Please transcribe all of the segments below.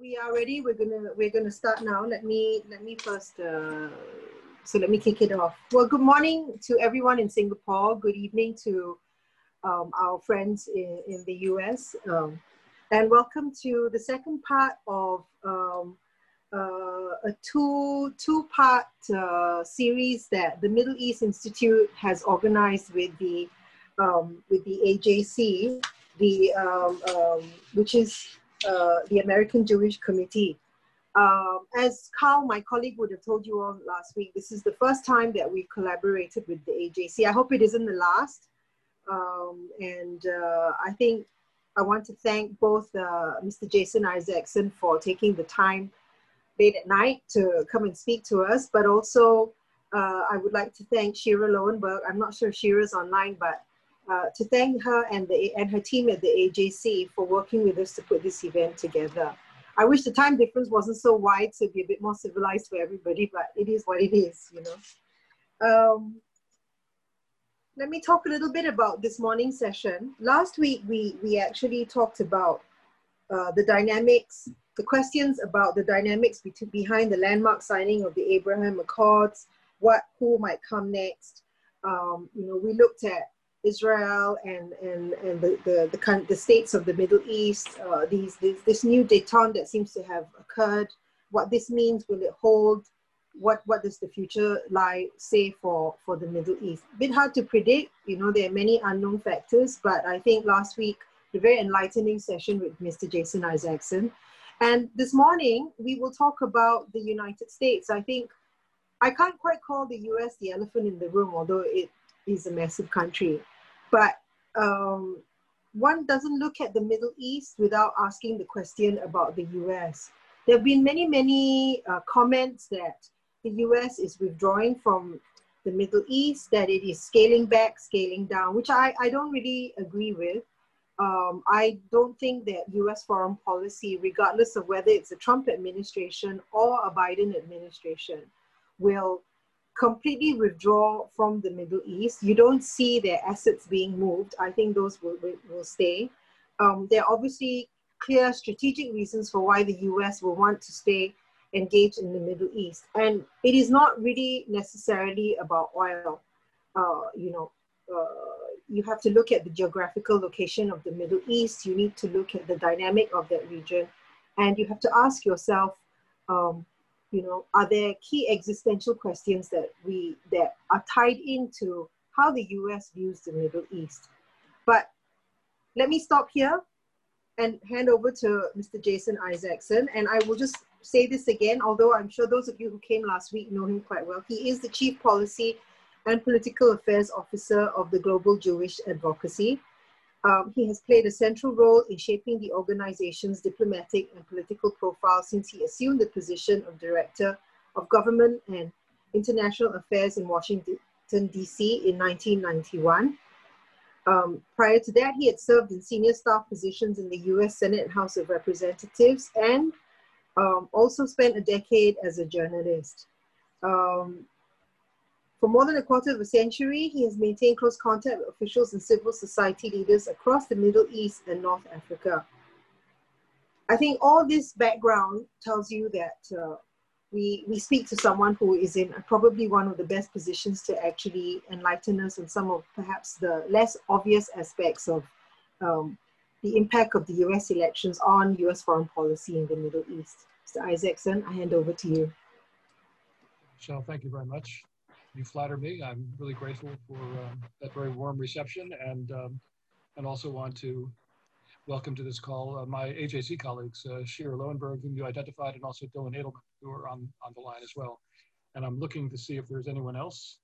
we are ready. We're gonna we're gonna start now. Let me let me first. Uh, so let me kick it off. Well, good morning to everyone in Singapore. Good evening to um, our friends in, in the US, um, and welcome to the second part of um, uh, a two two part uh, series that the Middle East Institute has organized with the um, with the AJC, the um, um, which is uh, the American Jewish Committee. Um, as Carl, my colleague, would have told you all last week, this is the first time that we've collaborated with the AJC. I hope it isn't the last. Um, and uh, I think I want to thank both uh, Mr. Jason Isaacson for taking the time late at night to come and speak to us, but also uh, I would like to thank Shira Lowenberg. I'm not sure if Shira's online, but uh, to thank her and, the, and her team at the AJC for working with us to put this event together. I wish the time difference wasn't so wide so it'd be a bit more civilized for everybody, but it is what it is, you know. Um, let me talk a little bit about this morning session. Last week, we, we actually talked about uh, the dynamics, the questions about the dynamics behind the landmark signing of the Abraham Accords, what, who might come next. Um, you know, we looked at Israel and, and, and the, the, the, the states of the Middle East, uh, these, this, this new detente that seems to have occurred, what this means, will it hold? What, what does the future lie, say, for, for the Middle East? A bit hard to predict, you know, there are many unknown factors, but I think last week, the very enlightening session with Mr. Jason Isaacson. And this morning, we will talk about the United States. I think I can't quite call the US the elephant in the room, although it is a massive country. But um, one doesn't look at the Middle East without asking the question about the US. There have been many, many uh, comments that the US is withdrawing from the Middle East, that it is scaling back, scaling down, which I, I don't really agree with. Um, I don't think that US foreign policy, regardless of whether it's a Trump administration or a Biden administration, will completely withdraw from the Middle East. You don't see their assets being moved. I think those will, will, will stay. Um, there are obviously clear strategic reasons for why the US will want to stay engaged in the Middle East. And it is not really necessarily about oil. Uh, you know, uh, you have to look at the geographical location of the Middle East. You need to look at the dynamic of that region. And you have to ask yourself, um, you know, are there key existential questions that we that are tied into how the US views the Middle East? But let me stop here and hand over to Mr. Jason Isaacson. And I will just say this again, although I'm sure those of you who came last week know him quite well. He is the Chief Policy and Political Affairs Officer of the Global Jewish Advocacy. Um, he has played a central role in shaping the organization's diplomatic and political profile since he assumed the position of Director of Government and International Affairs in Washington, D.C. in 1991. Um, prior to that, he had served in senior staff positions in the US Senate and House of Representatives and um, also spent a decade as a journalist. Um, for more than a quarter of a century, he has maintained close contact with officials and civil society leaders across the Middle East and North Africa. I think all this background tells you that uh, we, we speak to someone who is in probably one of the best positions to actually enlighten us on some of perhaps the less obvious aspects of um, the impact of the US elections on US foreign policy in the Middle East. Mr. Isaacson, I hand over to you. Michelle, thank you very much you flatter me. I'm really grateful for um, that very warm reception and, um, and also want to welcome to this call uh, my AJC colleagues, uh, Shira Lowenberg, whom you identified, and also Dylan Edelman, who are on, on the line as well. And I'm looking to see if there's anyone else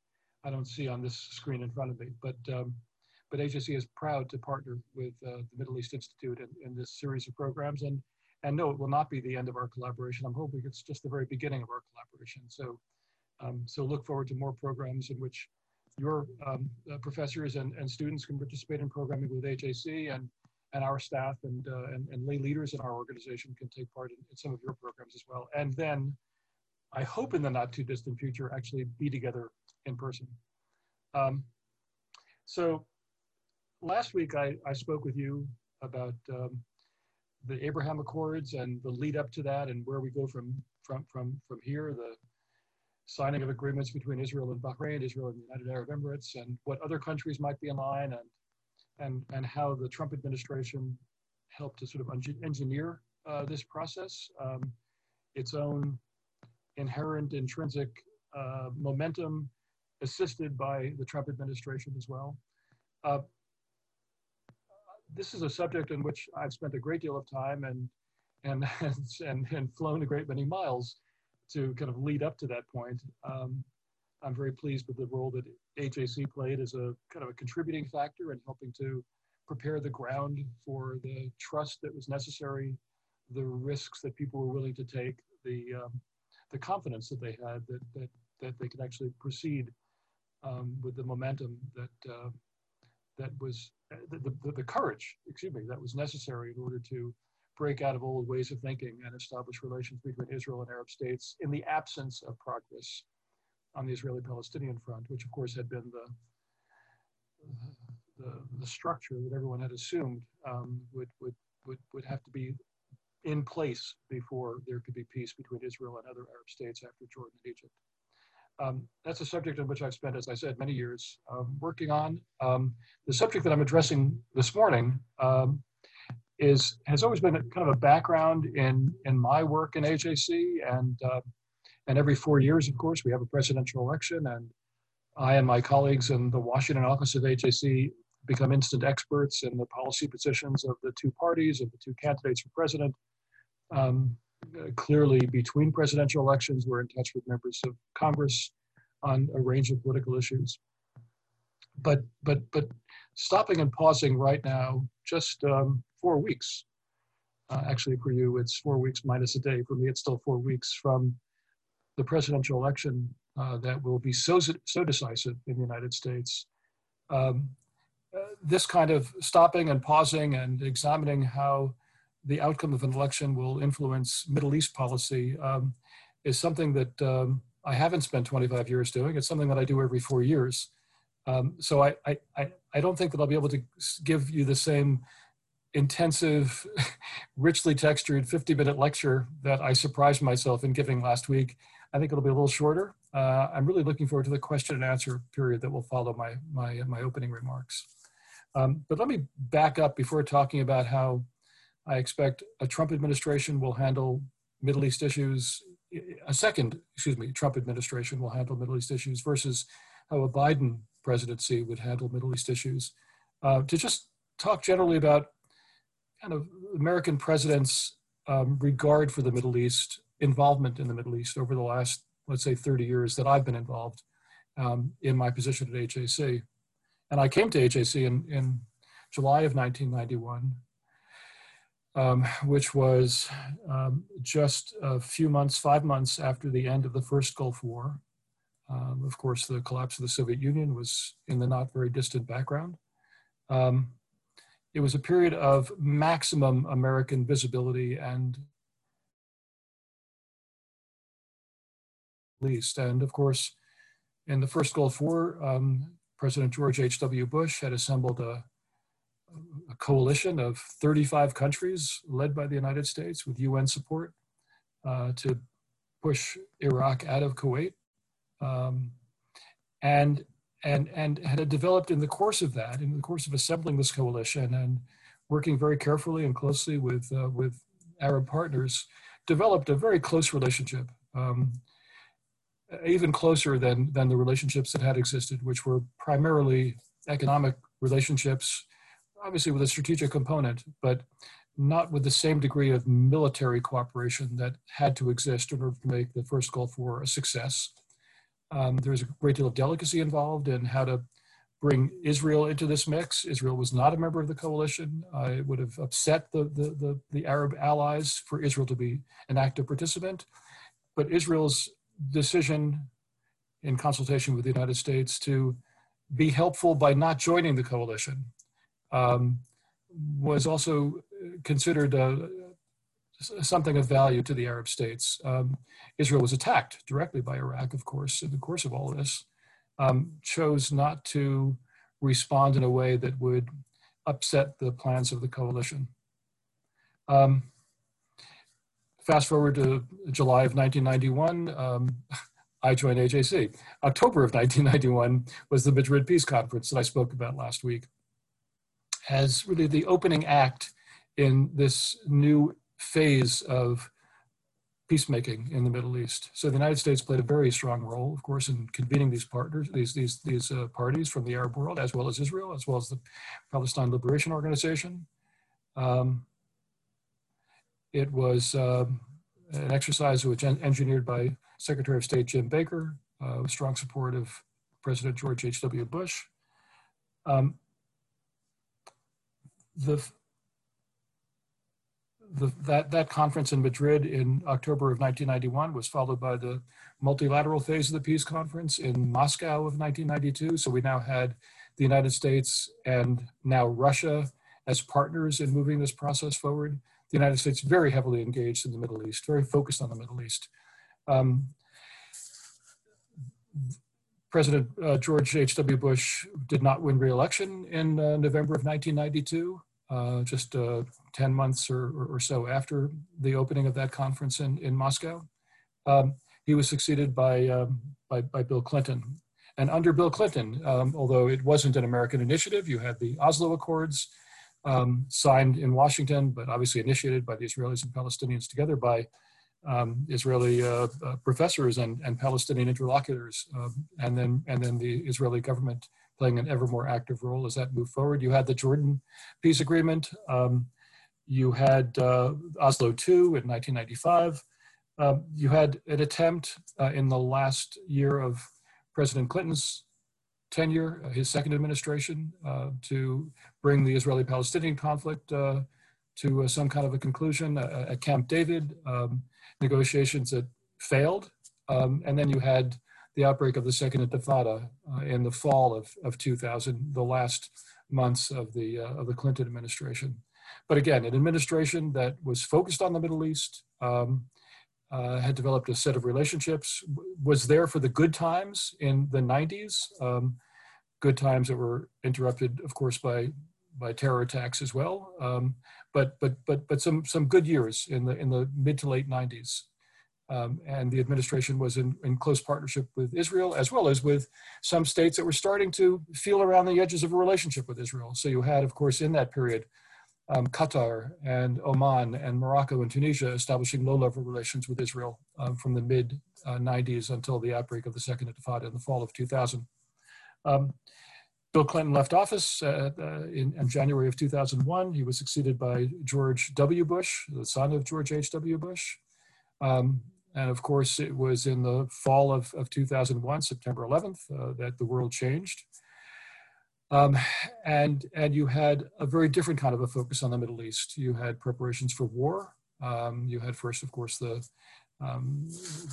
I don't see on this screen in front of me, but, um, but AJC is proud to partner with uh, the Middle East Institute in, in this series of programs. And, and no, it will not be the end of our collaboration. I'm hoping it's just the very beginning of our collaboration. So um, so look forward to more programs in which your um, uh, professors and, and students can participate in programming with AJC and, and our staff and, uh, and, and, lay leaders in our organization can take part in, in, some of your programs as well. And then I hope in the not too distant future actually be together in person. Um, so last week I, I spoke with you about um, the Abraham Accords and the lead up to that and where we go from, from, from, from here, the signing of agreements between Israel and Bahrain, Israel and the United Arab Emirates, and what other countries might be in line, and, and, and how the Trump administration helped to sort of engineer uh, this process, um, its own inherent intrinsic uh, momentum assisted by the Trump administration as well. Uh, this is a subject in which I've spent a great deal of time and and and and flown a great many miles to kind of lead up to that point. Um, I'm very pleased with the role that AJC played as a kind of a contributing factor in helping to prepare the ground for the trust that was necessary, the risks that people were willing to take, the um, the confidence that they had that that that they could actually proceed um, with the momentum that uh, that was the, the, the, courage, excuse me, that was necessary in order to break out of old ways of thinking and establish relations between Israel and Arab states in the absence of progress on the Israeli-Palestinian front, which of course had been the, the, the structure that everyone had assumed um, would, would, would, would have to be in place before there could be peace between Israel and other Arab states after Jordan and Egypt. Um, that's a subject on which I've spent, as I said, many years um, working on. Um, the subject that I'm addressing this morning um, is has always been kind of a background in in my work in AJC, and uh, and every four years, of course, we have a presidential election, and I and my colleagues in the Washington office of AJC become instant experts in the policy positions of the two parties of the two candidates for president. Um, clearly between presidential elections. We're in touch with members of Congress on a range of political issues. But but but stopping and pausing right now, just um, four weeks. Uh, actually, for you, it's four weeks minus a day. For me, it's still four weeks from the presidential election uh, that will be so so decisive in the United States. Um, uh, this kind of stopping and pausing and examining how the outcome of an election will influence Middle East policy um, is something that um, I haven't spent 25 years doing. It's something that I do every four years. Um, so I, I, I don't think that I'll be able to give you the same intensive, richly textured 50 minute lecture that I surprised myself in giving last week. I think it'll be a little shorter. Uh, I'm really looking forward to the question and answer period that will follow my, my, my opening remarks. Um, but let me back up before talking about how I expect a Trump administration will handle Middle East issues. A second, excuse me, Trump administration will handle Middle East issues versus how a Biden presidency would handle Middle East issues. Uh, to just talk generally about kind of American presidents' um, regard for the Middle East, involvement in the Middle East over the last, let's say, 30 years that I've been involved um, in my position at AJC. And I came to AJC in, in July of 1991 um, which was um, just a few months, five months after the end of the first Gulf War. Um, of course, the collapse of the Soviet Union was in the not very distant background. Um, it was a period of maximum American visibility and least. And of course, in the first Gulf War, um, President George H.W. Bush had assembled a a coalition of 35 countries led by the United States with UN support uh, to push Iraq out of Kuwait. Um, and, and, and had developed in the course of that, in the course of assembling this coalition and working very carefully and closely with, uh, with Arab partners, developed a very close relationship. Um, even closer than, than the relationships that had existed, which were primarily economic relationships obviously with a strategic component, but not with the same degree of military cooperation that had to exist in order to make the first Gulf War a success. Um, there was a great deal of delicacy involved in how to bring Israel into this mix. Israel was not a member of the coalition. Uh, it would have upset the, the, the, the Arab allies for Israel to be an active participant. But Israel's decision in consultation with the United States to be helpful by not joining the coalition um, was also considered uh, something of value to the Arab states. Um, Israel was attacked directly by Iraq, of course, in the course of all this, um, chose not to respond in a way that would upset the plans of the coalition. Um, fast forward to July of 1991, um, I joined AJC. October of 1991 was the Madrid Peace Conference that I spoke about last week as really the opening act in this new phase of peacemaking in the Middle East. So the United States played a very strong role, of course, in convening these partners, these these these uh, parties from the Arab world, as well as Israel, as well as the Palestine Liberation Organization. Um, it was um, an exercise which en engineered by Secretary of State Jim Baker, uh, with strong support of President George H.W. Bush. Um, the the, that, that conference in Madrid in October of 1991 was followed by the multilateral phase of the peace conference in Moscow of 1992. So we now had the United States and now Russia as partners in moving this process forward. The United States very heavily engaged in the Middle East, very focused on the Middle East. Um, President uh, George H.W. Bush did not win re-election in uh, November of 1992 uh, just uh, 10 months or, or, so after the opening of that conference in, in Moscow. Um, he was succeeded by, um, by, by, Bill Clinton. And under Bill Clinton, um, although it wasn't an American initiative, you had the Oslo Accords um, signed in Washington, but obviously initiated by the Israelis and Palestinians together by um, Israeli uh, uh, professors and, and Palestinian interlocutors, um, and then and then the Israeli government playing an ever more active role as that moved forward. You had the Jordan peace agreement. Um, you had uh, Oslo II in 1995. Um, you had an attempt uh, in the last year of President Clinton's tenure, uh, his second administration, uh, to bring the Israeli-Palestinian conflict uh, to some kind of a conclusion at Camp David, um, negotiations that failed. Um, and then you had the outbreak of the Second Intifada uh, in the fall of, of 2000, the last months of the, uh, of the Clinton administration. But again, an administration that was focused on the Middle East, um, uh, had developed a set of relationships, was there for the good times in the 90s, um, good times that were interrupted, of course, by by terror attacks as well. Um, but but but but some some good years in the in the mid to late 90s. Um, and the administration was in, in close partnership with Israel, as well as with some states that were starting to feel around the edges of a relationship with Israel. So you had, of course, in that period, um, Qatar and Oman and Morocco and Tunisia establishing low-level relations with Israel um, from the mid uh, 90s until the outbreak of the Second Intifada in the fall of 2000. Um, Bill Clinton left office uh, uh, in, in, January of 2001. He was succeeded by George W. Bush, the son of George H.W. Bush. Um, and of course, it was in the fall of, of 2001, September 11th, uh, that the world changed. Um, and, and you had a very different kind of a focus on the Middle East. You had preparations for war. Um, you had first, of course, the um,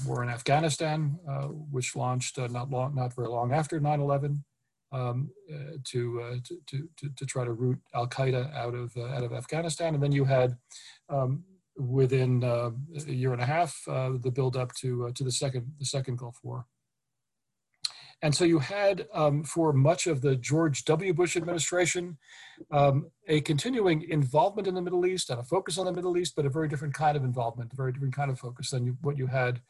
war in Afghanistan, uh, which launched uh, not long, not very long after 9/11, um, uh, to, uh, to, to, to try to root Al Qaeda out of uh, out of Afghanistan. And then you had um, within uh, a year and a half, the build up to, to the second, the second Gulf War. And so you had, um, for much of the George W. Bush administration, um, a continuing involvement in the Middle East and a focus on the Middle East, but a very different kind of involvement, a very different kind of focus than you, what you had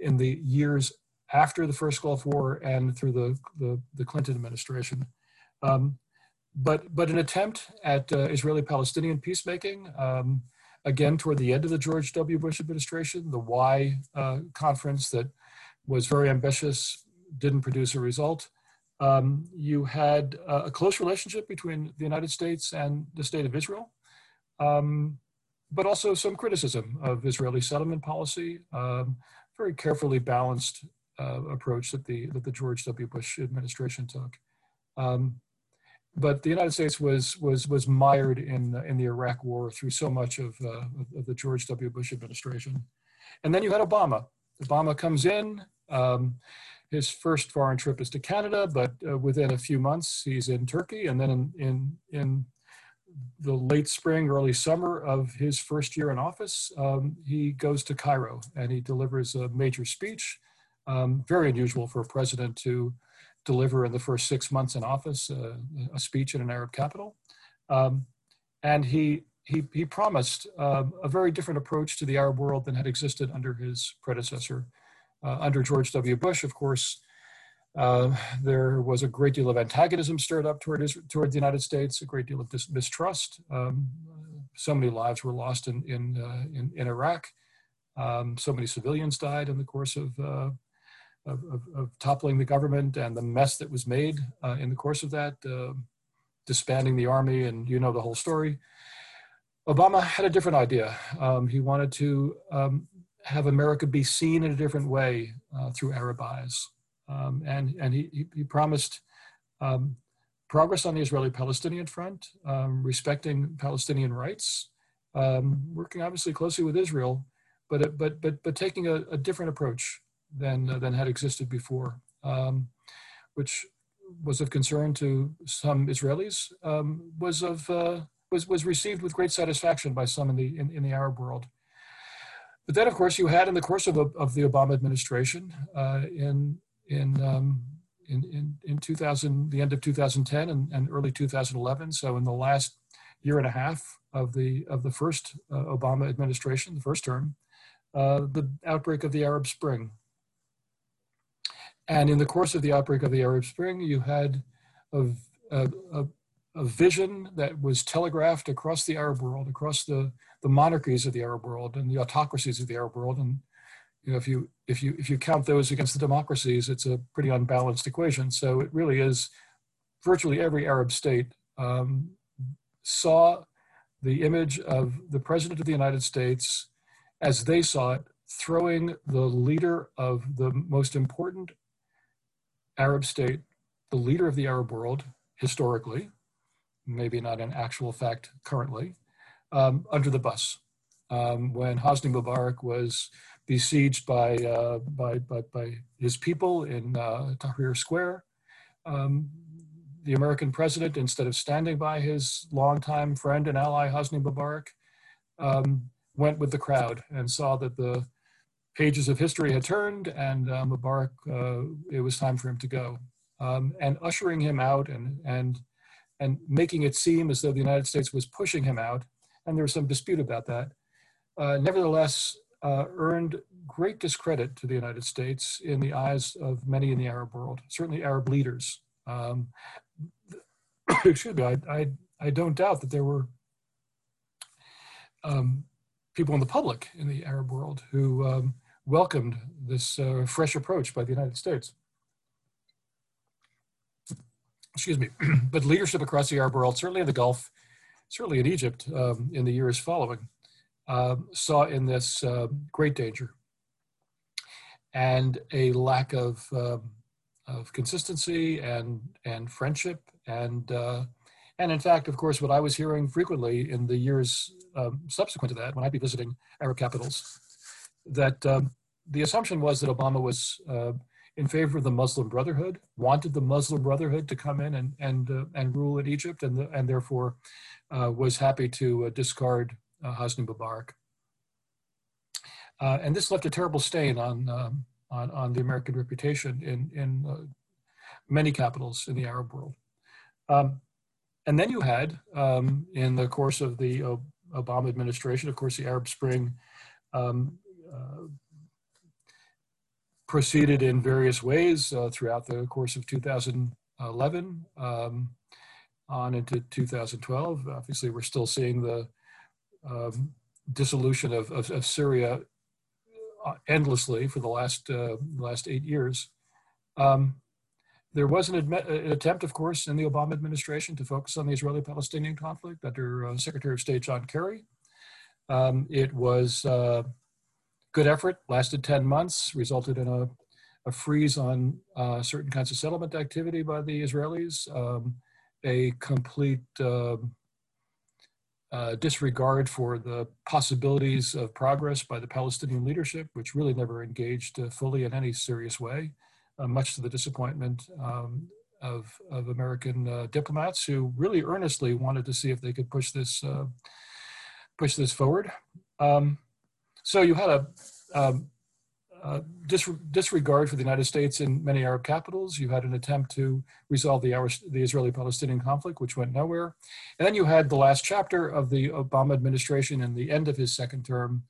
in the years after the first Gulf War and through the, the, the Clinton administration. Um, but, but an attempt at uh, Israeli-Palestinian peacemaking, um, again toward the end of the George W. Bush administration, the Y uh, conference that was very ambitious, didn't produce a result. Um, you had uh, a close relationship between the United States and the state of Israel, um, but also some criticism of Israeli settlement policy, um, very carefully balanced uh, approach that the, that the George W. Bush administration took. Um, but the United States was was was mired in in the Iraq War through so much of, uh, of the George W. Bush administration, and then you had Obama. Obama comes in. Um, his first foreign trip is to Canada, but uh, within a few months he's in Turkey, and then in in in the late spring, early summer of his first year in office, um, he goes to Cairo and he delivers a major speech. Um, very unusual for a president to deliver in the first six months in office uh, a speech in an Arab capital. Um, and he he, he promised um, a very different approach to the Arab world than had existed under his predecessor. Uh, under George W. Bush, of course, uh, there was a great deal of antagonism stirred up toward, toward the United States, a great deal of mistrust. Um, so many lives were lost in, in, uh, in, in, Iraq. Um, so many civilians died in the course of, uh, of, of, of, toppling the government and the mess that was made uh, in the course of that, uh, disbanding the army, and you know the whole story. Obama had a different idea. Um, he wanted to um, have America be seen in a different way uh, through Arab eyes. Um, and and he, he promised um, progress on the Israeli-Palestinian front, um, respecting Palestinian rights, um, working obviously closely with Israel, but but but but taking a, a different approach than uh, than had existed before, um, which was of concern to some Israelis, um, was of uh, was was received with great satisfaction by some in the in, in the Arab world. But then, of course, you had in the course of, of the Obama administration uh, in in, um, in, in, in 2000, the end of 2010 and, and early 2011. So in the last year and a half of the, of the first uh, Obama administration, the first term, uh, the outbreak of the Arab Spring. And in the course of the outbreak of the Arab Spring, you had a, a, a, a vision that was telegraphed across the Arab world, across the, the monarchies of the Arab world and the autocracies of the Arab world, and you know, if you if you if you count those against the democracies, it's a pretty unbalanced equation. So it really is virtually every Arab state um, saw the image of the president of the United States as they saw it, throwing the leader of the most important Arab state, the leader of the Arab world historically, maybe not in actual fact currently, um, under the bus. Um, when Hosni Mubarak was besieged by, uh, by, by, by, his people in uh, Tahrir Square. Um, the American president, instead of standing by his longtime friend and ally Hosni Mubarak, um, went with the crowd and saw that the pages of history had turned and uh, Mubarak, uh, it was time for him to go. Um, and ushering him out and, and, and making it seem as though the United States was pushing him out, and there was some dispute about that. Uh, nevertheless, uh, earned great discredit to the United States in the eyes of many in the Arab world, certainly Arab leaders. Um, excuse me, I, I, I, don't doubt that there were um, people in the public in the Arab world who um, welcomed this uh, fresh approach by the United States. Excuse me, but leadership across the Arab world, certainly in the Gulf, certainly in Egypt um, in the years following, uh, saw in this uh, great danger and a lack of, um, of consistency and, and friendship. And, uh, and in fact, of course, what I was hearing frequently in the years um, subsequent to that, when I'd be visiting Arab capitals, that um, the assumption was that Obama was uh, in favor of the Muslim Brotherhood, wanted the Muslim Brotherhood to come in and and uh, and rule in Egypt, and the, and therefore uh, was happy to uh, discard uh, Hosni Mubarak. Uh, and this left a terrible stain on, um, on, on, the American reputation in, in many capitals in the Arab world. Um, and then you had, um, in the course of the Obama administration, of course, the Arab Spring um, uh, proceeded in various ways uh, throughout the course of 2011 um, on into 2012. Obviously, we're still seeing the um, dissolution of, of, of, Syria uh, endlessly for the last uh, last eight years. Um, there was an, admit, an, attempt, of course, in the Obama administration to focus on the Israeli-Palestinian conflict under uh, Secretary of State John Kerry. Um, it was uh, good effort, lasted 10 months, resulted in a, a freeze on uh, certain kinds of settlement activity by the Israelis, um, a complete um, uh, disregard for the possibilities of progress by the Palestinian leadership, which really never engaged uh, fully in any serious way, uh, much to the disappointment um, of, of American uh, diplomats who really earnestly wanted to see if they could push this, uh, push this forward. Um, so you had a, um, uh, dis disregard for the United States in many Arab capitals. You had an attempt to resolve the, the Israeli-Palestinian conflict, which went nowhere. And then you had the last chapter of the Obama administration and the end of his second term,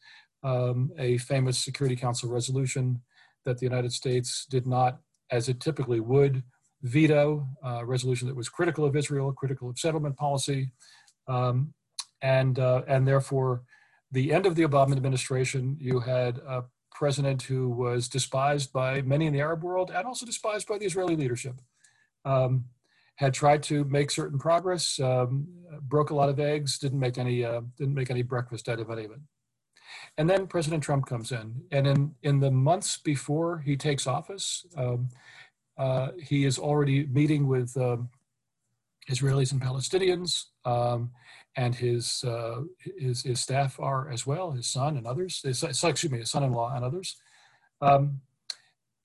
um, a famous Security Council resolution that the United States did not, as it typically would, veto, a resolution that was critical of Israel, critical of settlement policy, um, and, uh, and therefore the end of the Obama administration, you had a president who was despised by many in the Arab world and also despised by the Israeli leadership. Um, had tried to make certain progress, um, broke a lot of eggs, didn't make any uh, didn't make any breakfast out of any of it. And then President Trump comes in, and in in the months before he takes office, um, uh, he is already meeting with um, Israelis and Palestinians. And his, uh, his, his staff are as well, his son and others, his, excuse me, his son-in-law and others. Um,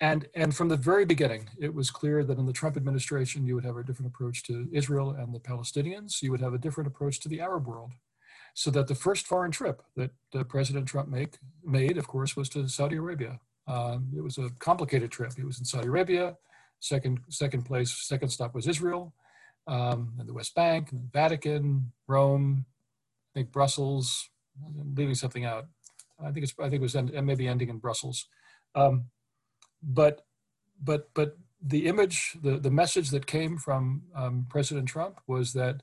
and, and from the very beginning, it was clear that in the Trump administration, you would have a different approach to Israel and the Palestinians. You would have a different approach to the Arab world. So that the first foreign trip that uh, President Trump make, made, of course, was to Saudi Arabia. Um, it was a complicated trip. He was in Saudi Arabia. Second, second place, second stop was Israel um, the West Bank, Vatican, Rome, I think Brussels. I'm leaving something out. I think it's I think it was end, maybe ending in Brussels, um, but but but the image, the the message that came from um, President Trump was that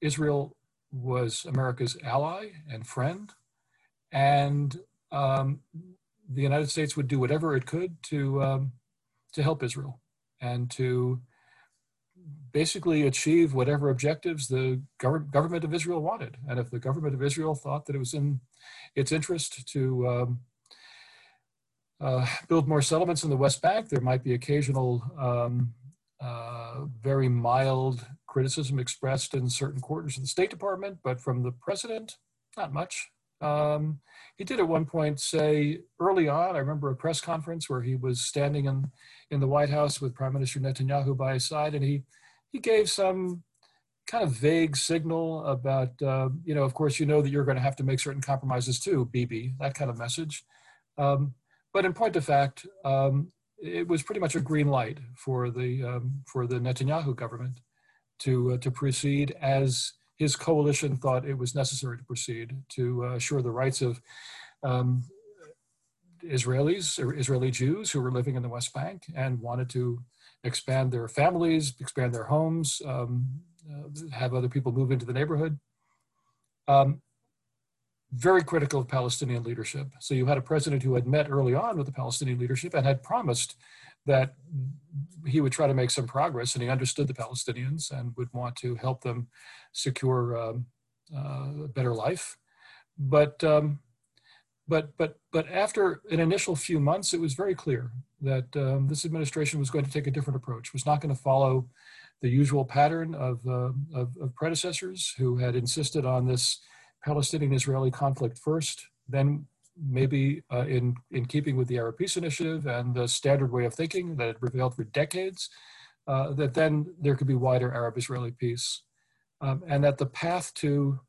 Israel was America's ally and friend, and um, the United States would do whatever it could to um, to help Israel and to basically achieve whatever objectives the government of Israel wanted. And if the government of Israel thought that it was in its interest to um, uh, build more settlements in the West Bank, there might be occasional um, uh, very mild criticism expressed in certain quarters of the State Department, but from the president, not much. Um, he did at one point say early on, I remember a press conference where he was standing in, in the White House with Prime Minister Netanyahu by his side, and he he gave some kind of vague signal about, uh, you know, of course, you know that you're going to have to make certain compromises too, Bibi, that kind of message. Um, but in point of fact, um, it was pretty much a green light for the um, for the Netanyahu government to uh, to proceed as his coalition thought it was necessary to proceed to uh, assure the rights of um, Israelis, Israeli Jews who were living in the West Bank and wanted to expand their families, expand their homes, um, uh, have other people move into the neighborhood. Um, very critical of Palestinian leadership. So you had a president who had met early on with the Palestinian leadership and had promised that he would try to make some progress, and he understood the Palestinians and would want to help them secure um, uh, a better life. But um, but but but after an initial few months, it was very clear that um, this administration was going to take a different approach, was not going to follow the usual pattern of, uh, of, of, predecessors who had insisted on this Palestinian-Israeli conflict first, then maybe uh, in, in keeping with the Arab Peace Initiative and the standard way of thinking that had prevailed for decades, uh, that then there could be wider Arab-Israeli peace. Um, and that the path to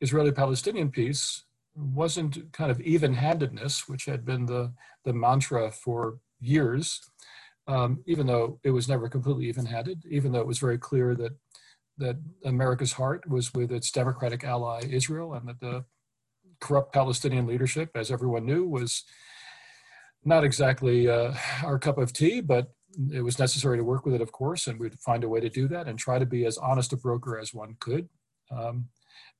Israeli-Palestinian peace wasn't kind of even-handedness, which had been the, the mantra for years, um, even though it was never completely even-handed, even though it was very clear that that America's heart was with its democratic ally Israel, and that the corrupt Palestinian leadership, as everyone knew, was not exactly uh, our cup of tea, but it was necessary to work with it, of course, and we'd find a way to do that and try to be as honest a broker as one could. Um,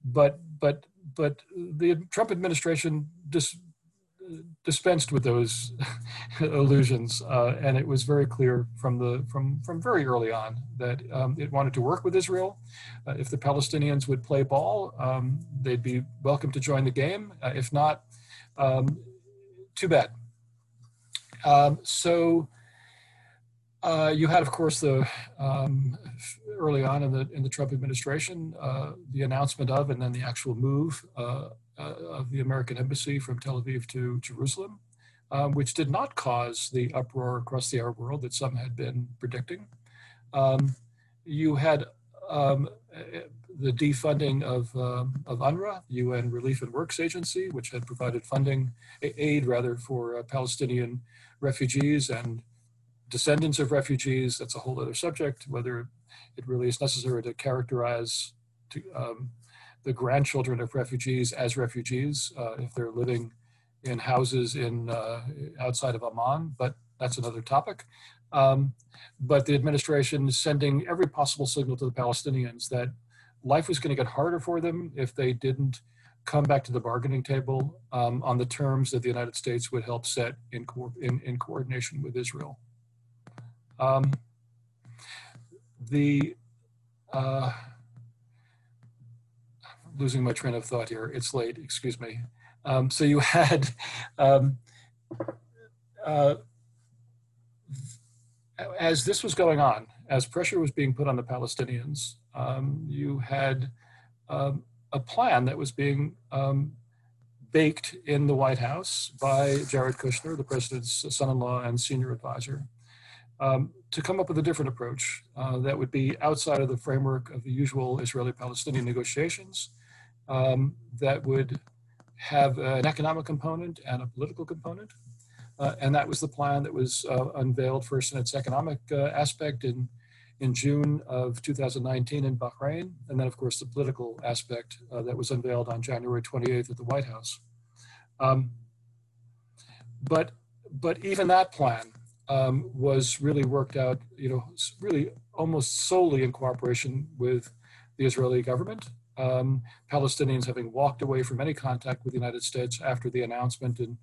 but but but the Trump administration just dispensed with those illusions, uh, and it was very clear from the from from very early on that um, it wanted to work with Israel. Uh, if the Palestinians would play ball, um, they'd be welcome to join the game. Uh, if not, um, too bad. Um, so. Uh, you had, of course, the um, early on in the in the Trump administration, uh, the announcement of, and then the actual move uh, uh, of the American embassy from Tel Aviv to Jerusalem, um, which did not cause the uproar across the Arab world that some had been predicting. Um, you had um, the defunding of, um, of UNRWA, UN Relief and Works Agency, which had provided funding, aid rather, for uh, Palestinian refugees and descendants of refugees. That's a whole other subject, whether it really is necessary to characterize to, um, the grandchildren of refugees as refugees uh, if they're living in houses in uh, outside of Amman, but that's another topic. Um, but the administration is sending every possible signal to the Palestinians that life was going to get harder for them if they didn't come back to the bargaining table um, on the terms that the United States would help set in, co in, in coordination with Israel. Um, the uh, losing my train of thought here. It's late. Excuse me. Um, so you had um, uh, as this was going on, as pressure was being put on the Palestinians, um, you had um, a plan that was being um, baked in the White House by Jared Kushner, the president's son-in-law and senior advisor, um, to come up with a different approach uh, that would be outside of the framework of the usual Israeli-Palestinian negotiations, um, that would have an economic component and a political component. Uh, and that was the plan that was uh, unveiled first in its economic uh, aspect in, in June of 2019 in Bahrain, and then of course the political aspect uh, that was unveiled on January 28th at the White House. Um, but, but even that plan um, was really worked out, you know, really almost solely in cooperation with the Israeli government. Um, Palestinians having walked away from any contact with the United States after the announcement in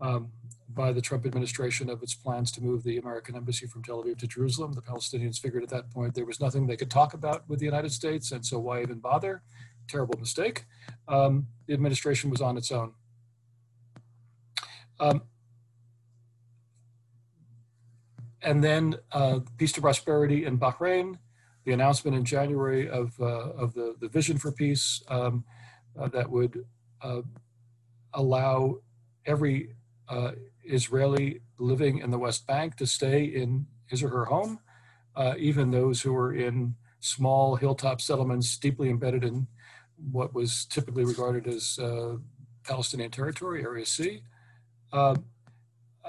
um, by the Trump administration of its plans to move the American embassy from Tel Aviv to Jerusalem. The Palestinians figured at that point there was nothing they could talk about with the United States, and so why even bother? Terrible mistake. Um, the administration was on its own. Um, and then uh, Peace to Prosperity in Bahrain, the announcement in January of, uh, of the, the Vision for Peace um, uh, that would uh, allow every uh, Israeli living in the West Bank to stay in his or her home, uh, even those who were in small hilltop settlements deeply embedded in what was typically regarded as Palestinian territory, Area C.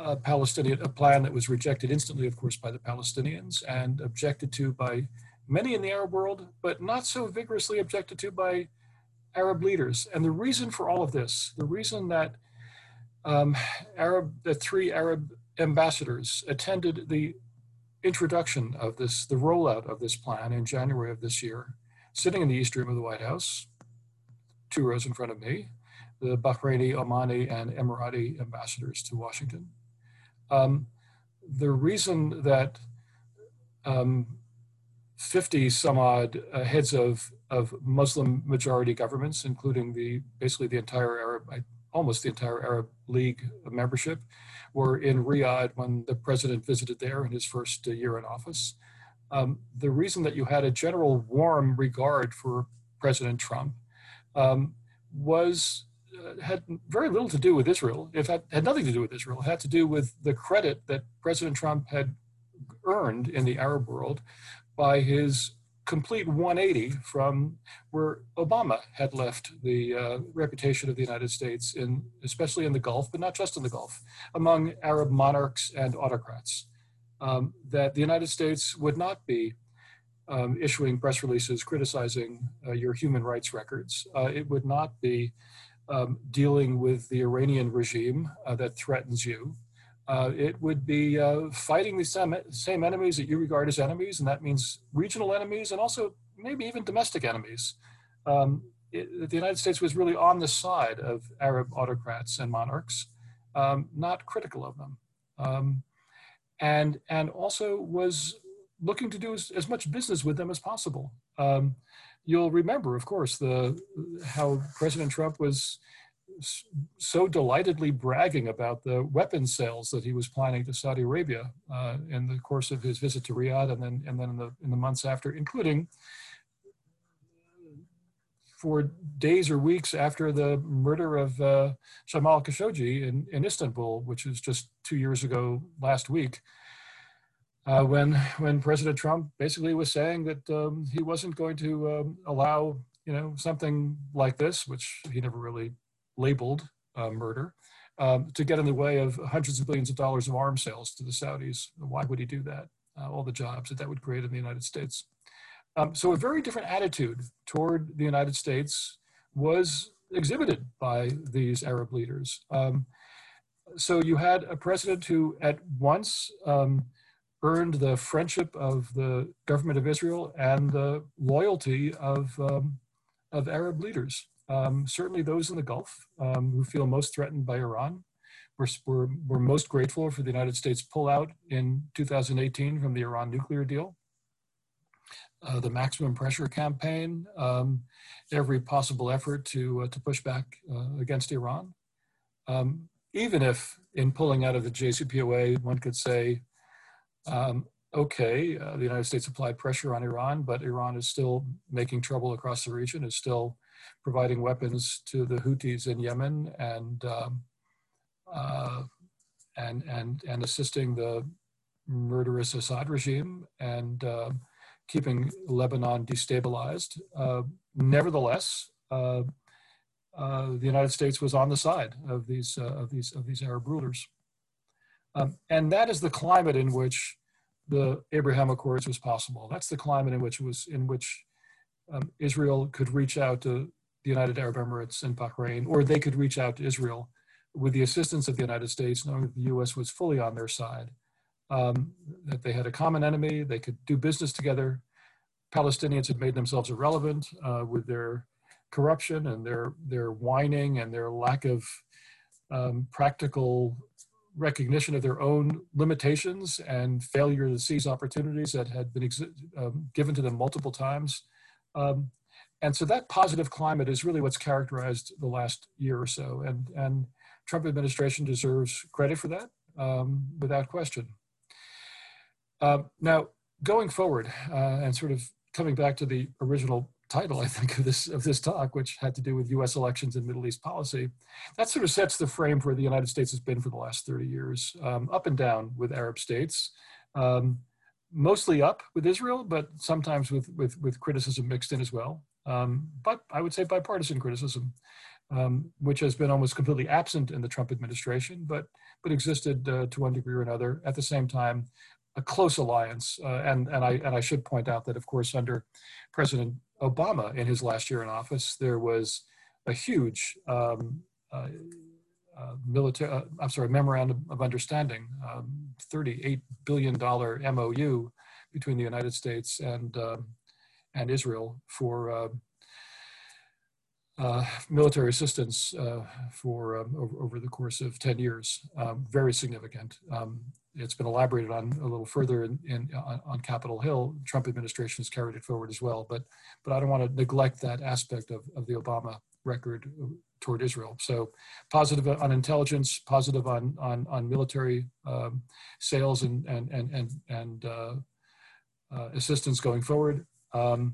A Palestinian, a plan that was rejected instantly, of course, by the Palestinians and objected to by many in the Arab world, but not so vigorously objected to by Arab leaders. And the reason for all of this, the reason that um, Arab, the three Arab ambassadors attended the introduction of this, the rollout of this plan in January of this year, sitting in the East Room of the White House, two rows in front of me, the Bahraini, Omani, and Emirati ambassadors to Washington. Um, the reason that um, 50 some odd uh, heads of, of Muslim majority governments, including the basically the entire Arab, almost the entire Arab League membership, were in Riyadh when the president visited there in his first uh, year in office. Um, the reason that you had a general warm regard for President Trump um, was uh, had very little to do with Israel. If it had, had nothing to do with Israel. It had to do with the credit that President Trump had earned in the Arab world by his complete 180 from where Obama had left the uh, reputation of the United States in, especially in the Gulf, but not just in the Gulf, among Arab monarchs and autocrats. Um, that the United States would not be um, issuing press releases criticizing uh, your human rights records. Uh, it would not be um, dealing with the Iranian regime uh, that threatens you uh, it would be uh, fighting the same, same enemies that you regard as enemies, and that means regional enemies and also maybe even domestic enemies. Um, it, the United States was really on the side of Arab autocrats and monarchs, um, not critical of them, um, and and also was looking to do as, as, much business with them as possible. Um, you'll remember, of course, the how President Trump was so delightedly bragging about the weapon sales that he was planning to Saudi Arabia uh, in the course of his visit to Riyadh and then, and then in, the, in the months after, including for days or weeks after the murder of uh, Jamal Khashoggi in, in Istanbul, which was just two years ago last week. Uh, when when President Trump basically was saying that um, he wasn't going to um, allow you know something like this, which he never really labeled uh, murder, um, to get in the way of hundreds of billions of dollars of arms sales to the Saudis. Why would he do that? Uh, all the jobs that that would create in the United States. Um, so a very different attitude toward the United States was exhibited by these Arab leaders. Um, so you had a president who at once um, earned the friendship of the government of Israel and the loyalty of, um, of Arab leaders. Um, certainly those in the Gulf um, who feel most threatened by Iran. We're, we're, we're most grateful for the United States pullout in 2018 from the Iran nuclear deal. Uh, the maximum pressure campaign, um, every possible effort to, uh, to push back uh, against Iran. Um, even if in pulling out of the JCPOA, one could say, um, okay, uh, the United States applied pressure on Iran, but Iran is still making trouble across the region, is still providing weapons to the Houthis in Yemen and um, uh, and and and assisting the murderous Assad regime and uh, keeping Lebanon destabilized. Uh, nevertheless, uh, uh, the United States was on the side of these of these of these Arab rulers, um, and that is the climate in which the Abraham Accords was possible. That's the climate in which was in which um, Israel could reach out to the United Arab Emirates and Bahrain, or they could reach out to Israel with the assistance of the United States, knowing that the U.S. was fully on their side, um, that they had a common enemy, they could do business together. Palestinians had made themselves irrelevant uh, with their corruption and their their whining and their lack of um, practical recognition of their own limitations and failure to seize opportunities that had been um, given to them multiple times. Um, and so that positive climate is really what's characterized the last year or so. And, and Trump administration deserves credit for that um, without question. Uh, now, going forward uh, and sort of coming back to the original title, I think, of this of this talk, which had to do with U.S. elections and Middle East policy, that sort of sets the frame for where the United States has been for the last 30 years, um, up and down with Arab states. Um, mostly up with Israel, but sometimes with, with, with criticism mixed in as well um, but I would say bipartisan criticism, um, which has been almost completely absent in the Trump administration, but but existed uh, to one degree or another. At the same time, a close alliance, uh, and and I and I should point out that of course under President Obama in his last year in office, there was a huge um, uh, uh, military, uh, I'm sorry, memorandum of understanding, um, $38 billion MOU between the United States and um, and Israel for uh, uh, military assistance uh, for um, over, over, the course of 10 years. Um, very significant. It's been elaborated on a little further in, in on, on, Capitol Hill. Trump administration has carried it forward as well, but but I don't want to neglect that aspect of, of the Obama record toward Israel. So positive on intelligence, positive on on, on military um, sales and and and and, and uh, uh, assistance going forward um,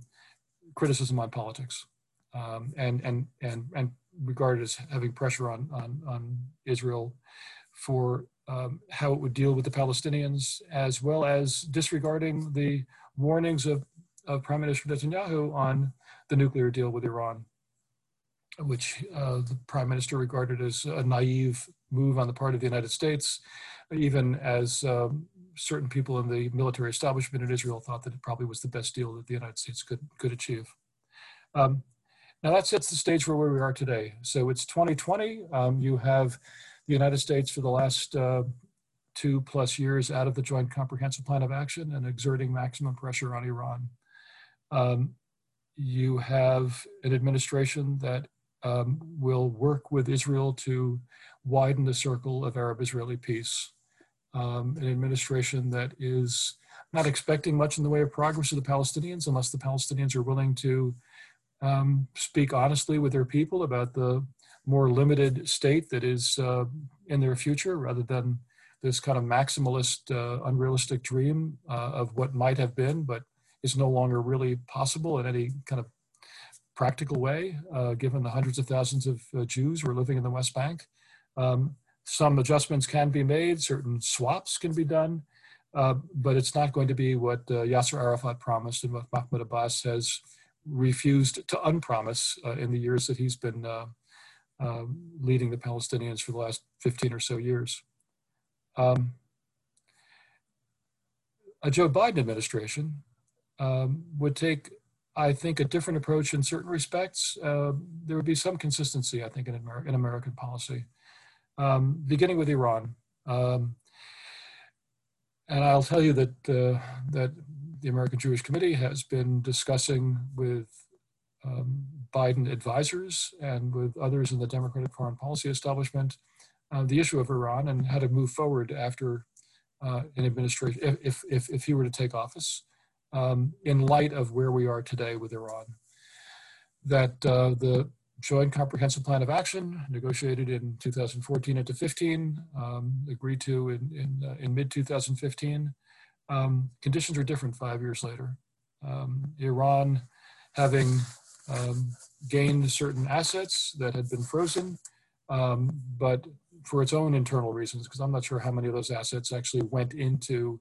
criticism on politics um, and, and, and, and regarded as having pressure on, on, on Israel for um, how it would deal with the Palestinians, as well as disregarding the warnings of, of Prime Minister Netanyahu on the nuclear deal with Iran, which uh, the Prime Minister regarded as a naive move on the part of the United States, even as um, certain people in the military establishment in Israel thought that it probably was the best deal that the United States could, could achieve. Um, now that sets the stage for where we are today. So it's 2020. Um, you have the United States for the last uh, two plus years out of the Joint Comprehensive Plan of Action and exerting maximum pressure on Iran. Um, you have an administration that um, will work with Israel to widen the circle of Arab Israeli peace um, an administration that is not expecting much in the way of progress of the Palestinians unless the Palestinians are willing to um, speak honestly with their people about the more limited state that is uh, in their future rather than this kind of maximalist, uh, unrealistic dream uh, of what might have been, but is no longer really possible in any kind of practical way, uh, given the hundreds of thousands of uh, Jews who are living in the West Bank. Um, some adjustments can be made, certain swaps can be done, uh, but it's not going to be what uh, Yasser Arafat promised and what Mahmoud Abbas has refused to unpromise uh, in the years that he's been um, leading the Palestinians for the last 15 or so years. Um, a Joe Biden administration um, would take, I think, a different approach in certain respects. Uh, there would be some consistency, I think, in, Amer in American policy, um, beginning with Iran. Um, and I'll tell you that uh, that the American Jewish Committee has been discussing with um, Biden advisors and with others in the Democratic foreign policy establishment uh, the issue of Iran and how to move forward after uh, an administration, if, if, if he were to take office, um, in light of where we are today with Iran. That uh, the Joint Comprehensive Plan of Action, negotiated in 2014 into 15, um, agreed to in, in, uh, in mid 2015. Um, conditions are different five years later. Um, Iran having um, gained certain assets that had been frozen, um, but for its own internal reasons, because I'm not sure how many of those assets actually went into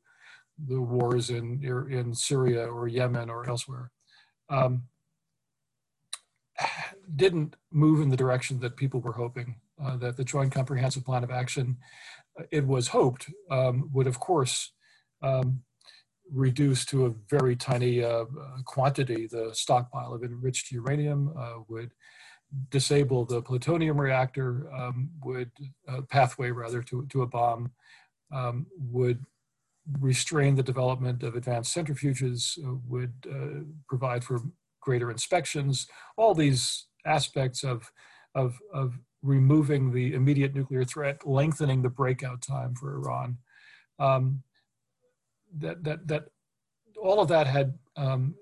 the wars in, in Syria or Yemen or elsewhere. Um, didn't move in the direction that people were hoping. Uh, that the Joint Comprehensive Plan of Action, uh, it was hoped, um, would of course um, reduce to a very tiny uh, quantity the stockpile of enriched uranium, uh, would disable the plutonium reactor, um, would uh, pathway rather to, to a bomb, um, would restrain the development of advanced centrifuges, uh, would provide for greater inspections, all these aspects of, of, of removing the immediate nuclear threat, lengthening the breakout time for Iran. Um, that, that, that all of that had, um,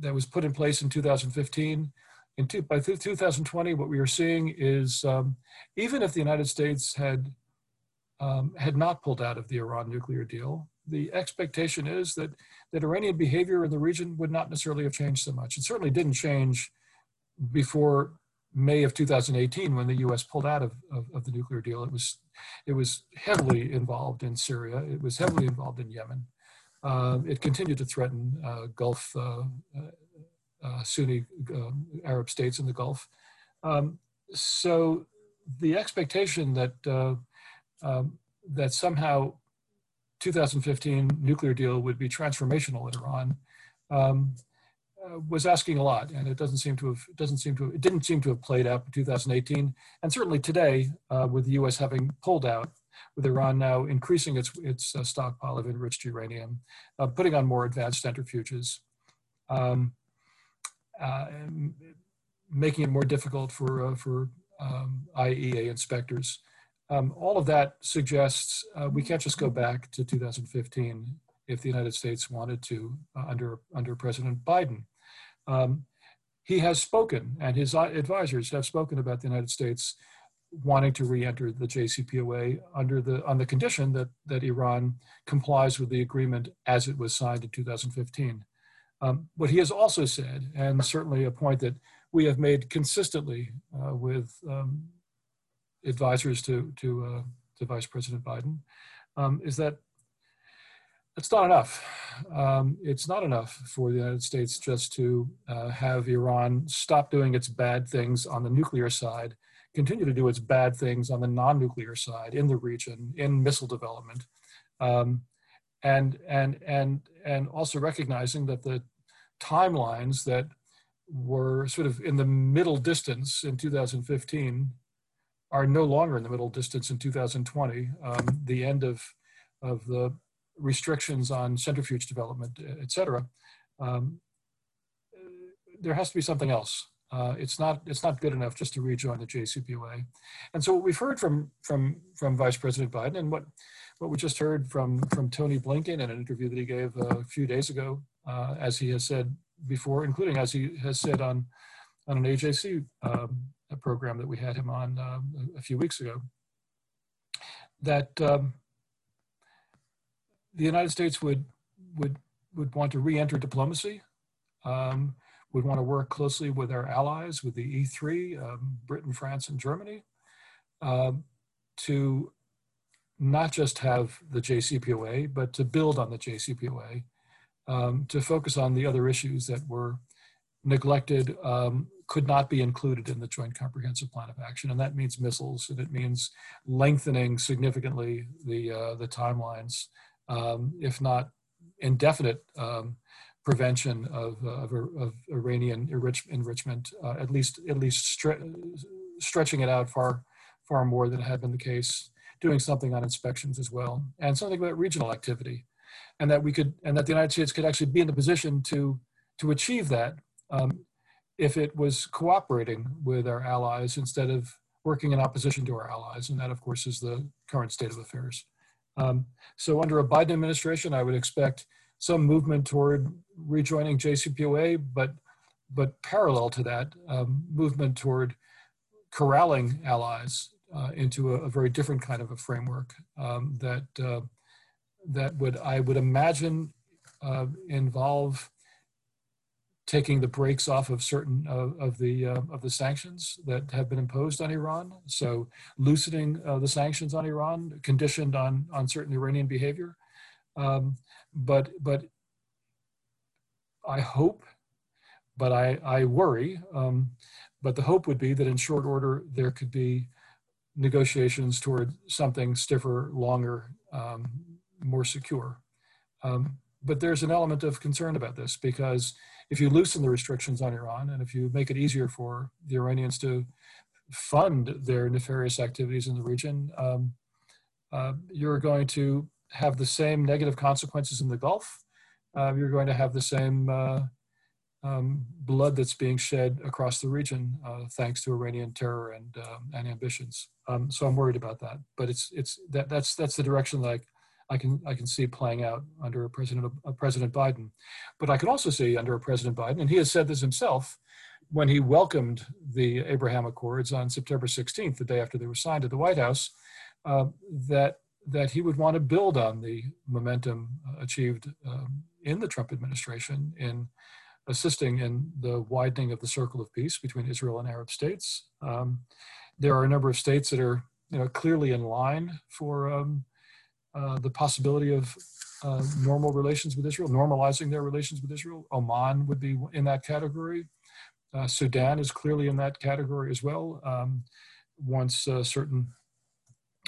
that was put in place in 2015. In two, by 2020, what we are seeing is um, even if the United States had, um, had not pulled out of the Iran nuclear deal, the expectation is that, that Iranian behavior in the region would not necessarily have changed so much. It certainly didn't change before May of 2018 when the U.S. pulled out of, of, of, the nuclear deal. It was, it was heavily involved in Syria. It was heavily involved in Yemen. Uh, it continued to threaten uh, Gulf, uh, Sunni um, Arab states in the Gulf. Um, so the expectation that, um, that somehow 2015 nuclear deal would be transformational in Iran um, uh, was asking a lot, and it doesn't seem to have doesn't seem to it didn't seem to have played out in 2018, and certainly today, uh, with the U.S. having pulled out, Iran now increasing its its uh, stockpile of enriched uranium, uh, putting on more advanced centrifuges, um, uh, making it more difficult for uh, for um, IAEA inspectors. Um, all of that suggests we can't just go back to 2015 if the United States wanted to under under President Biden. Um, he has spoken, and his advisors have spoken about the United States wanting to re-enter the JCPOA under the on the condition that that Iran complies with the agreement as it was signed in 2015. Um, what he has also said, and certainly a point that we have made consistently uh, with um, advisors to to, uh, to Vice President Biden, um, is that it's not enough. Um, it's not enough for the United States just to uh, have Iran stop doing its bad things on the nuclear side, continue to do its bad things on the non-nuclear side in the region, in missile development, um, and and and and also recognizing that the timelines that were sort of in the middle distance in 2015 are no longer in the middle distance in 2020. Um, the end of of the restrictions on centrifuge development, et cetera, um, there has to be something else. Uh, it's not it's not good enough just to rejoin the JCPOA. And so what we've heard from from from Vice President Biden and what what we just heard from from Tony Blinken in an interview that he gave a few days ago, uh, as he has said before, including as he has said on on an AJC um, program that we had him on um, a few weeks ago, that um, the United States would would would want to re-enter diplomacy, um, would want to work closely with our allies, with the E3, um, Britain, France, and Germany, uh, to not just have the JCPOA, but to build on the JCPOA, um, to focus on the other issues that were neglected, um, could not be included in the Joint Comprehensive Plan of Action, and that means missiles, and it means lengthening significantly the uh, the timelines, um, if not indefinite um, prevention of, uh, of, of, Iranian enrich, enrichment, uh, at least at least stre stretching it out far far more than it had been the case doing something on inspections as well, and something about regional activity, and that we could, and that the United States could actually be in the position to to achieve that um, if it was cooperating with our allies instead of working in opposition to our allies, and that, of course, is the current state of affairs. Um, so, under a Biden administration, I would expect some movement toward rejoining JCPOA, but but parallel to that, um, movement toward corralling allies uh, into a, a, very different kind of a framework um, that uh, that would I would imagine uh, involve taking the brakes off of certain of, the uh, of the sanctions that have been imposed on Iran. So loosening uh, the sanctions on Iran, conditioned on on certain Iranian behavior. Um, but but I hope, but I I worry. Um, but the hope would be that in short order there could be negotiations toward something stiffer, longer, um, more secure. Um, but there's an element of concern about this because if you loosen the restrictions on Iran and if you make it easier for the Iranians to fund their nefarious activities in the region, um, uh, you're going to have the same negative consequences in the Gulf. Uh, you're going to have the same uh, um, blood that's being shed across the region uh, thanks to Iranian terror and um, and ambitions. Um, so I'm worried about that. But it's it's that that's that's the direction that I, I can I can see playing out under a president President Biden. But I can also see under a President Biden, and he has said this himself when he welcomed the Abraham Accords on September 16th, the day after they were signed at the White House, uh, that that he would want to build on the momentum achieved um, in the Trump administration in assisting in the widening of the circle of peace between Israel and Arab states. Um, there are a number of states that are you know, clearly in line for um, uh, the possibility of uh, normal relations with Israel, normalizing their relations with Israel. Oman would be in that category. Uh, Sudan is clearly in that category as well. Um, once uh, certain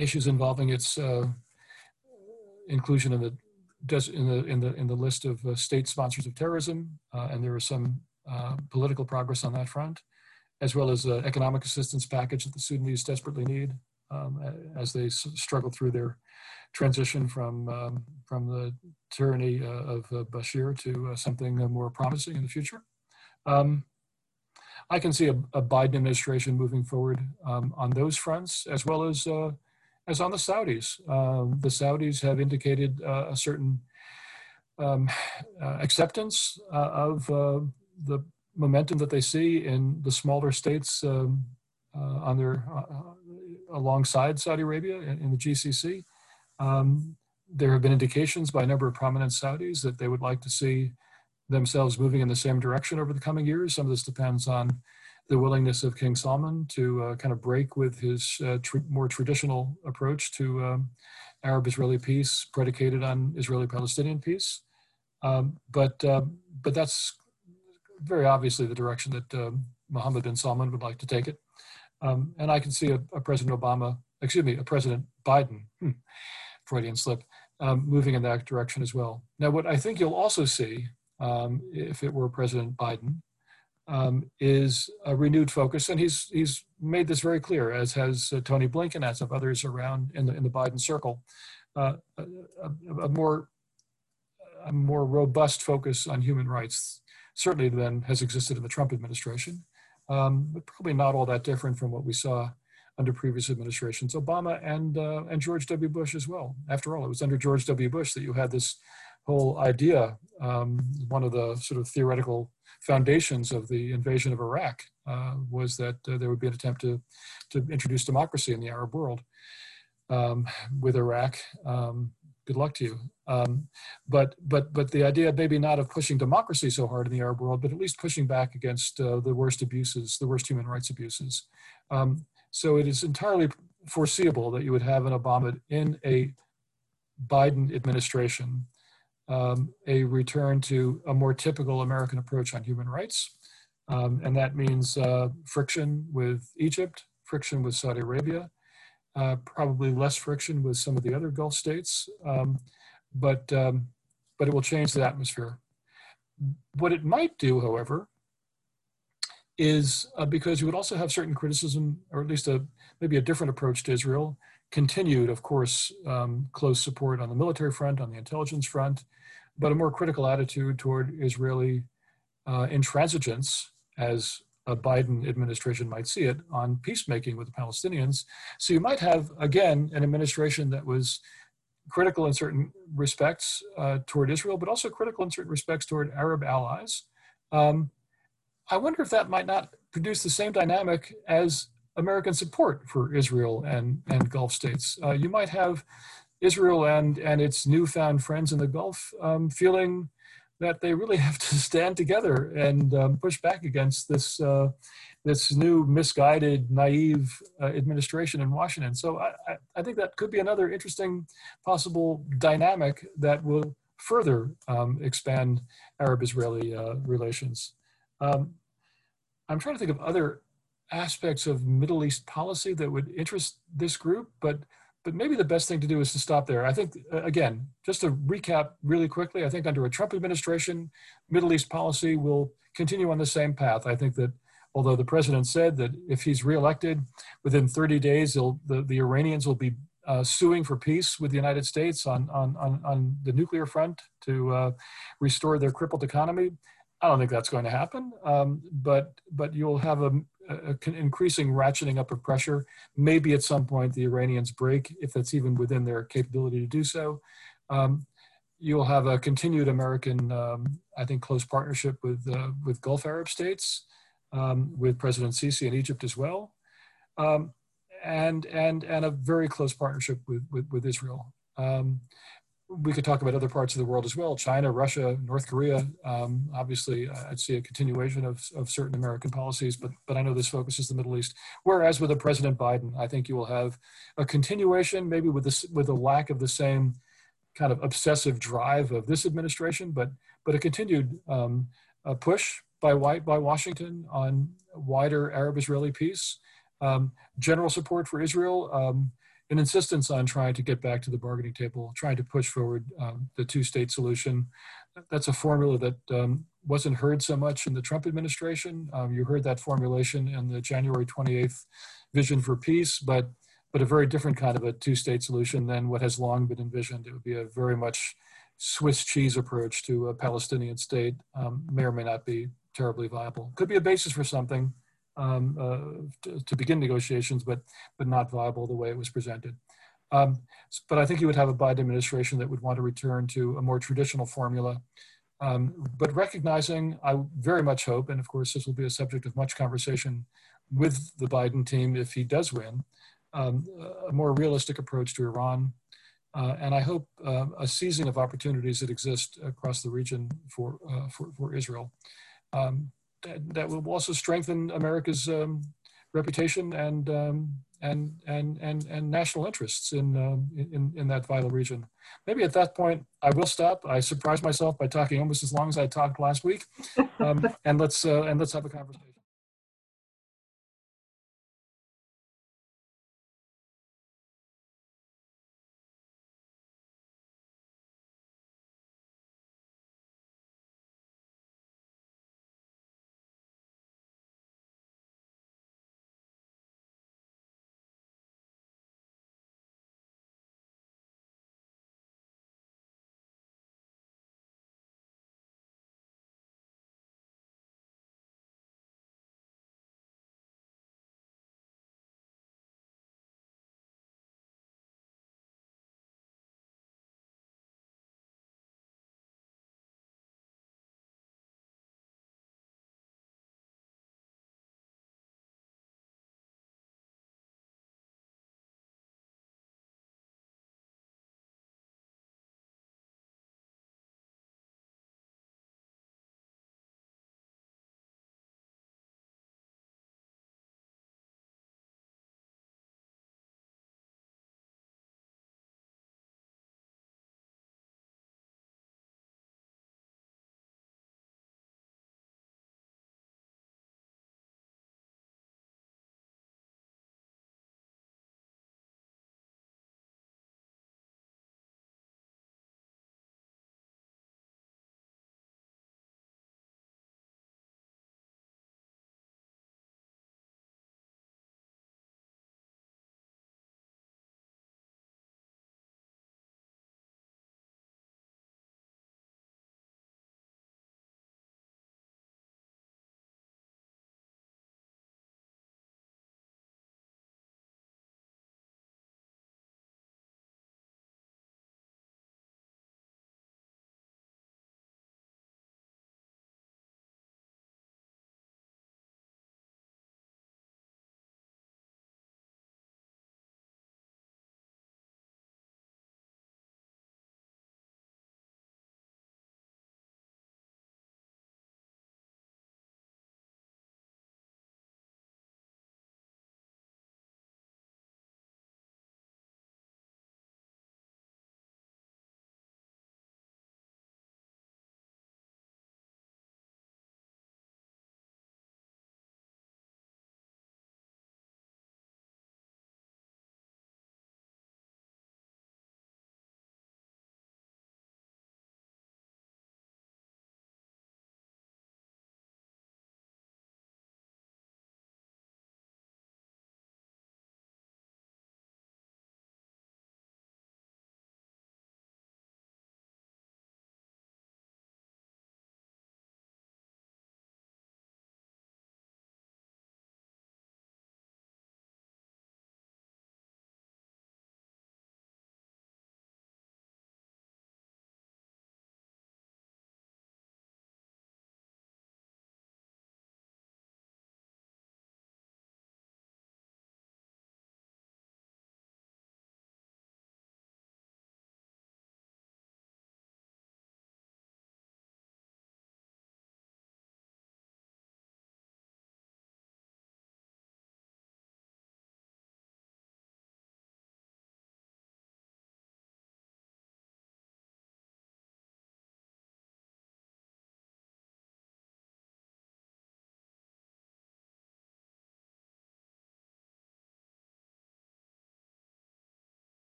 issues involving its uh, inclusion in the in the in the in the list of uh, state sponsors of terrorism, uh, and there is some uh, political progress on that front, as well as an economic assistance package that the Sudanese desperately need um, as they struggle through their transition from um, from the tyranny uh, of uh, Bashir to uh, something more promising in the future. Um, I can see a, a, Biden administration moving forward um, on those fronts, as well as as on the Saudis. Um, the Saudis have indicated uh, a certain um, uh, acceptance uh, of uh, the momentum that they see in the smaller states um, uh, on their alongside Saudi Arabia in, in the GCC. Um, there have been indications by a number of prominent Saudis that they would like to see themselves moving in the same direction over the coming years. Some of this depends on the willingness of King Salman to uh, kind of break with his uh, tr more traditional approach to um, Arab-Israeli peace predicated on Israeli-Palestinian peace. Um, but, uh, but that's very obviously the direction that um, Mohammed bin Salman would like to take it. Um, and I can see a, a, President Obama, excuse me, a President Biden, hmm, Freudian slip, um, moving in that direction as well. Now, what I think you'll also see, um, if it were President Biden, um, is a renewed focus, and he's he's made this very clear, as has uh, Tony Blinken, as of others around in the in the Biden circle, uh, a, a, a, more a more robust focus on human rights, certainly than has existed in the Trump administration, um, but probably not all that different from what we saw under previous administrations, Obama and uh, and George W. Bush as well. After all, it was under George W. Bush that you had this whole idea, um, one of the sort of theoretical foundations of the invasion of Iraq uh, was that uh, there would be an attempt to, to introduce democracy in the Arab world. Um, with Iraq, um, good luck to you. Um, but but but the idea maybe not of pushing democracy so hard in the Arab world, but at least pushing back against uh, the worst abuses, the worst human rights abuses. Um, so it is entirely foreseeable that you would have an Obama in a Biden administration um, a return to a more typical American approach on human rights. Um, and that means uh, friction with Egypt, friction with Saudi Arabia, uh, probably less friction with some of the other Gulf states, um, but, um, but it will change the atmosphere. What it might do, however, is uh, because you would also have certain criticism, or at least a maybe a different approach to Israel, continued, of course, um, close support on the military front, on the intelligence front, but a more critical attitude toward Israeli uh, intransigence, as a Biden administration might see it, on peacemaking with the Palestinians. So you might have, again, an administration that was critical in certain respects uh, toward Israel, but also critical in certain respects toward Arab allies. Um, I wonder if that might not produce the same dynamic as American support for Israel and, and Gulf states. Uh, you might have Israel and, and its newfound friends in the Gulf um, feeling that they really have to stand together and um, push back against this, uh, this new misguided, naive uh, administration in Washington. So I, I think that could be another interesting possible dynamic that will further um, expand Arab-Israeli uh, relations. Um, I'm trying to think of other aspects of Middle East policy that would interest this group, but but maybe the best thing to do is to stop there. I think uh, again, just to recap really quickly, I think under a Trump administration, Middle East policy will continue on the same path. I think that although the president said that if he's reelected within 30 days, the, the Iranians will be uh, suing for peace with the United States on, on, on, on the nuclear front to uh, restore their crippled economy. I don't think that's going to happen, um, but but you'll have a, a, increasing ratcheting up of pressure. Maybe at some point the Iranians break, if that's even within their capability to do so. Um, you'll have a continued American, um, I think, close partnership with uh, with Gulf Arab states, um, with President Sisi in Egypt as well, um, and and and a very close partnership with with, with Israel. We could talk about other parts of the world as well China, Russia, North Korea. Um, obviously, I'd see a continuation of, of certain American policies, but, but I know this focuses the Middle East. Whereas with a President Biden, I think you will have a continuation, maybe with, this, with a lack of the same kind of obsessive drive of this administration, but, but a continued um, a push by, white, by Washington on wider Arab Israeli peace, um, general support for Israel um, an insistence on trying to get back to the bargaining table, trying to push forward um, the two-state solution. That's a formula that um, wasn't heard so much in the Trump administration. Um, you heard that formulation in the January 28th vision for peace, but but a very different kind of a two-state solution than what has long been envisioned. It would be a very much Swiss cheese approach to a Palestinian state. Um, may or may not be terribly viable. Could be a basis for something, um, uh, to, to, begin negotiations, but but not viable the way it was presented. Um, but I think you would have a Biden administration that would want to return to a more traditional formula. Um, but recognizing, I very much hope, and of course this will be a subject of much conversation with the Biden team if he does win, um, a more realistic approach to Iran. Uh, and I hope uh, a seizing of opportunities that exist across the region for, uh, for, for, Israel. Um, that, that will also strengthen America's um, reputation and, um, and, and, and, and national interests in, um, in, in that vital region. Maybe at that point, I will stop. I surprised myself by talking almost as long as I talked last week. Um, and, let's, uh, and let's have a conversation.